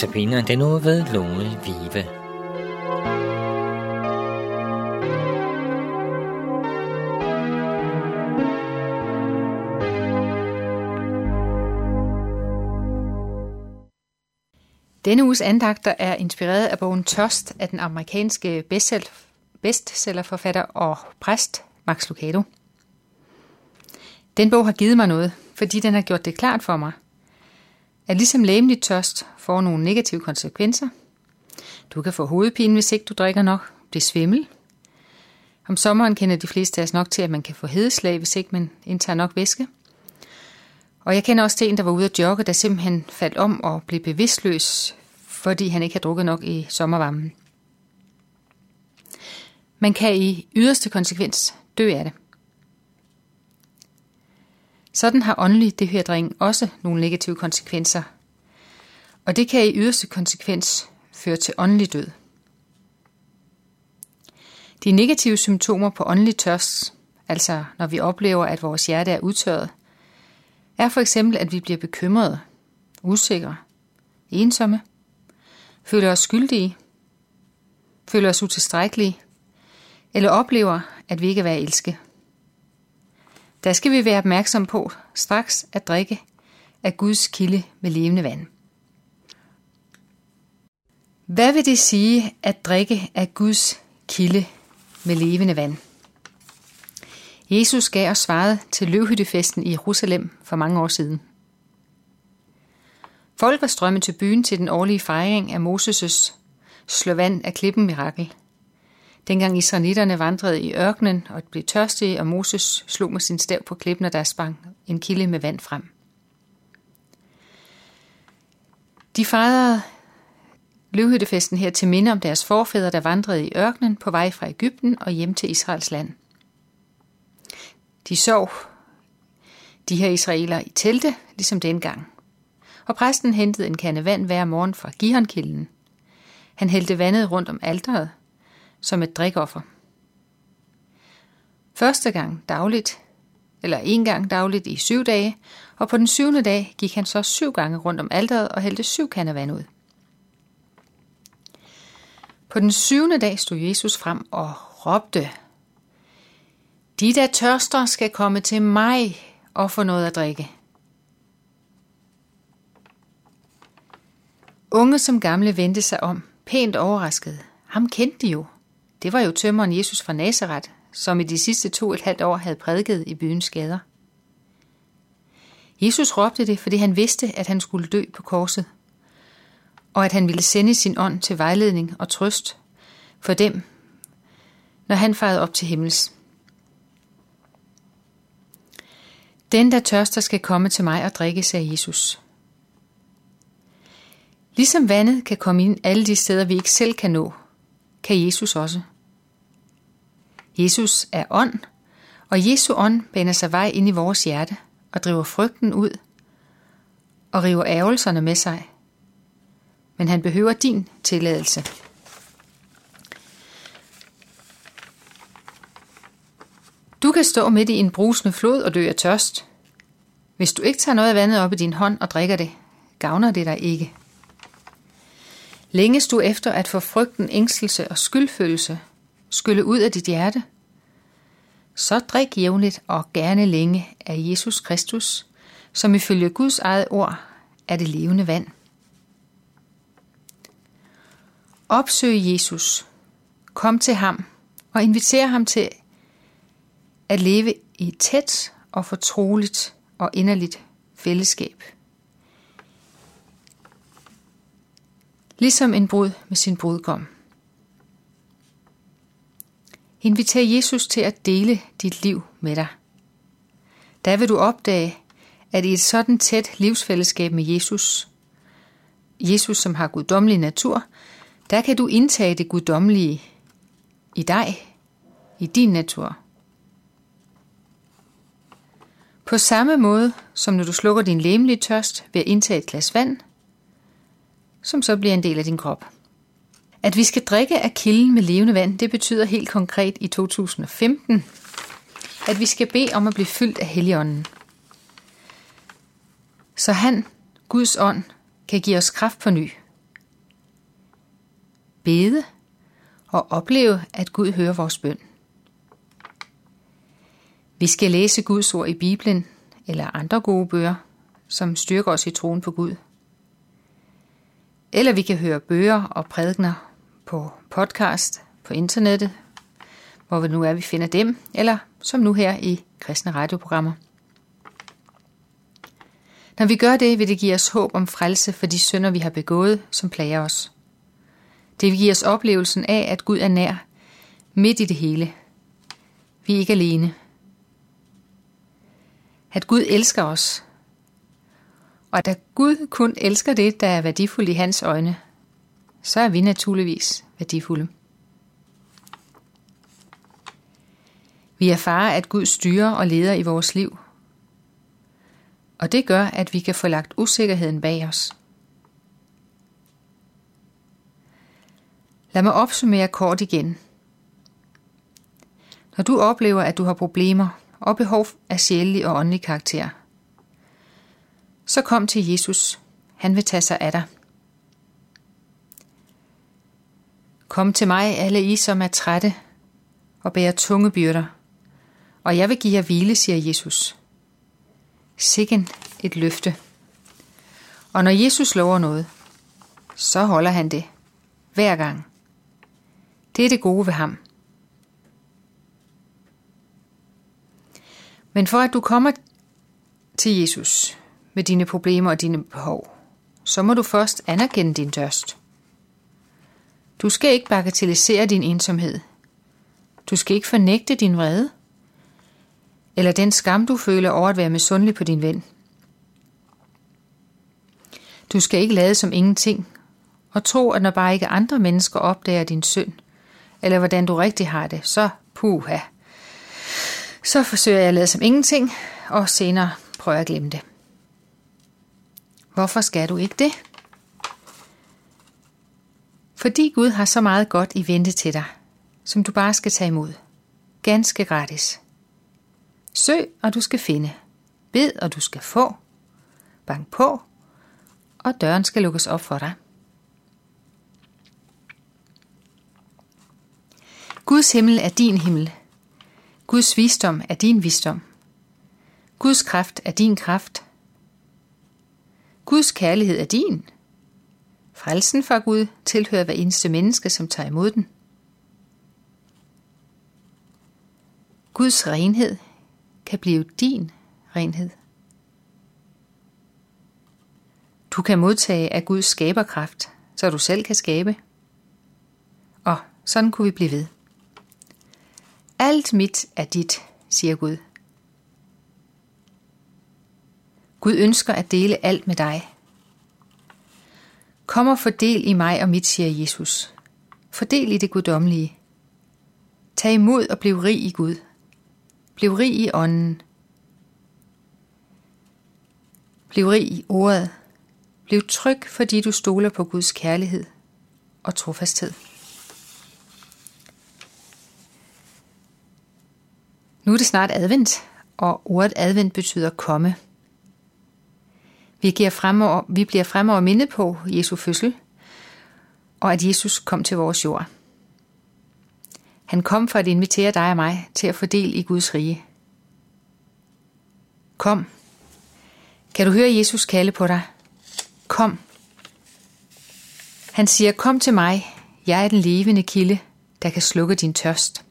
Notabene den nu ved Lone Vive. Denne uges andagter er inspireret af bogen Tørst af den amerikanske bestsellerforfatter og præst Max Lucado. Den bog har givet mig noget, fordi den har gjort det klart for mig, at ligesom læmelig tørst får nogle negative konsekvenser. Du kan få hovedpine, hvis ikke du drikker nok, blive svimmel. Om sommeren kender de fleste af os nok til, at man kan få hedeslag, hvis ikke man indtager nok væske. Og jeg kender også til en, der var ude at jogge, der simpelthen faldt om og blev bevidstløs, fordi han ikke havde drukket nok i sommervarmen. Man kan i yderste konsekvens dø af det. Sådan har åndelig dehydrering også nogle negative konsekvenser, og det kan i yderste konsekvens føre til åndelig død. De negative symptomer på åndelig tørst, altså når vi oplever, at vores hjerte er udtørret, er for eksempel, at vi bliver bekymrede, usikre, ensomme, føler os skyldige, føler os utilstrækkelige, eller oplever, at vi ikke er værd at elske. Der skal vi være opmærksom på straks at drikke af Guds kilde med levende vand. Hvad vil det sige at drikke af Guds kilde med levende vand? Jesus gav os svaret til løvhyttefesten i Jerusalem for mange år siden. Folk var strømmet til byen til den årlige fejring af Moses' slå vand af klippen mirakel. Dengang israelitterne vandrede i ørkenen og blev tørstige, og Moses slog med sin stav på klippen, og der sprang en kilde med vand frem. De fejrede løvhyttefesten her til minde om deres forfædre, der vandrede i ørkenen på vej fra Ægypten og hjem til Israels land. De sov, de her israeler, i telte, ligesom dengang. Og præsten hentede en kande vand hver morgen fra Gihonkilden. Han hældte vandet rundt om alteret, som et drikoffer. Første gang dagligt, eller en gang dagligt i syv dage, og på den syvende dag gik han så syv gange rundt om alteret og hældte syv kander vand ud. På den syvende dag stod Jesus frem og råbte, De der tørster skal komme til mig og få noget at drikke. Unge som gamle vendte sig om, pænt overrasket. Ham kendte de jo. Det var jo tømmeren Jesus fra Nazareth, som i de sidste to og et halvt år havde prædiket i byens gader. Jesus råbte det, fordi han vidste, at han skulle dø på korset, og at han ville sende sin ånd til vejledning og trøst for dem, når han farede op til himmels. Den, der tørster, skal komme til mig og drikke, sagde Jesus. Ligesom vandet kan komme ind alle de steder, vi ikke selv kan nå, kan Jesus også. Jesus er ånd, og Jesu ånd baner sig vej ind i vores hjerte og driver frygten ud og river ærgelserne med sig. Men han behøver din tilladelse. Du kan stå midt i en brusende flod og dø af tørst. Hvis du ikke tager noget af vandet op i din hånd og drikker det, gavner det dig ikke. Længes du efter at få frygten, ængstelse og skyldfølelse skylle ud af dit hjerte, så drik jævnligt og gerne længe af Jesus Kristus, som ifølge Guds eget ord er det levende vand. Opsøg Jesus, kom til ham og inviter ham til at leve i et tæt og fortroligt og inderligt fællesskab. Ligesom en brud med sin brudgom. Inviter Jesus til at dele dit liv med dig. Der vil du opdage, at i et sådan tæt livsfællesskab med Jesus, Jesus som har guddommelig natur, der kan du indtage det guddommelige i dig, i din natur. På samme måde, som når du slukker din læmelige tørst ved at indtage et glas vand, som så bliver en del af din krop. At vi skal drikke af kilden med levende vand, det betyder helt konkret i 2015, at vi skal bede om at blive fyldt af Helligånden. Så han, Guds ånd, kan give os kraft på ny, bede og opleve, at Gud hører vores bøn. Vi skal læse Guds ord i Bibelen eller andre gode bøger, som styrker os i troen på Gud. Eller vi kan høre bøger og prædikner på podcast på internettet, hvor vi nu er, vi finder dem, eller som nu her i kristne radioprogrammer. Når vi gør det, vil det give os håb om frelse for de synder, vi har begået, som plager os. Det vil give os oplevelsen af, at Gud er nær, midt i det hele. Vi er ikke alene. At Gud elsker os. Og da Gud kun elsker det, der er værdifuldt i hans øjne, så er vi naturligvis værdifulde. Vi erfarer, at Gud styrer og leder i vores liv. Og det gør, at vi kan få lagt usikkerheden bag os. Lad mig opsummere kort igen. Når du oplever, at du har problemer og behov af sjælelig og åndelig karakter, så kom til Jesus. Han vil tage sig af dig. Kom til mig, alle I, som er trætte og bærer tunge byrder, og jeg vil give jer hvile, siger Jesus. Sikken et løfte. Og når Jesus lover noget, så holder han det. Hver gang. Det er det gode ved ham. Men for at du kommer til Jesus med dine problemer og dine behov, så må du først anerkende din tørst. Du skal ikke bagatellisere din ensomhed. Du skal ikke fornægte din vrede. Eller den skam, du føler over at være misundelig på din ven. Du skal ikke lade som ingenting og tro, at når bare ikke andre mennesker opdager din synd, eller hvordan du rigtig har det, så puha. Så forsøger jeg at lade som ingenting, og senere prøver jeg at glemme det. Hvorfor skal du ikke det? Fordi Gud har så meget godt i vente til dig, som du bare skal tage imod. Ganske gratis. Søg, og du skal finde. Bed, og du skal få. Bank på, og døren skal lukkes op for dig. Guds himmel er din himmel. Guds visdom er din visdom. Guds kraft er din kraft. Guds kærlighed er din. Frelsen fra Gud tilhører hver eneste menneske, som tager imod den. Guds renhed kan blive din renhed. Du kan modtage af Guds skaberkraft, så du selv kan skabe. Og sådan kunne vi blive ved. Alt mit er dit, siger Gud. Gud ønsker at dele alt med dig. Kom og fordel i mig og mit, siger Jesus. Fordel i det guddommelige. Tag imod og bliv rig i Gud. Bliv rig i ånden. Bliv rig i ordet. Bliv tryg, fordi du stoler på Guds kærlighed og trofasthed. Nu er det snart advent, og ordet advent betyder komme. Vi, giver fremover, vi bliver fremover mindet på Jesu fødsel, og at Jesus kom til vores jord. Han kom for at invitere dig og mig til at fordele i Guds rige. Kom. Kan du høre Jesus kalde på dig? Kom. Han siger, kom til mig, jeg er den levende kilde, der kan slukke din tørst.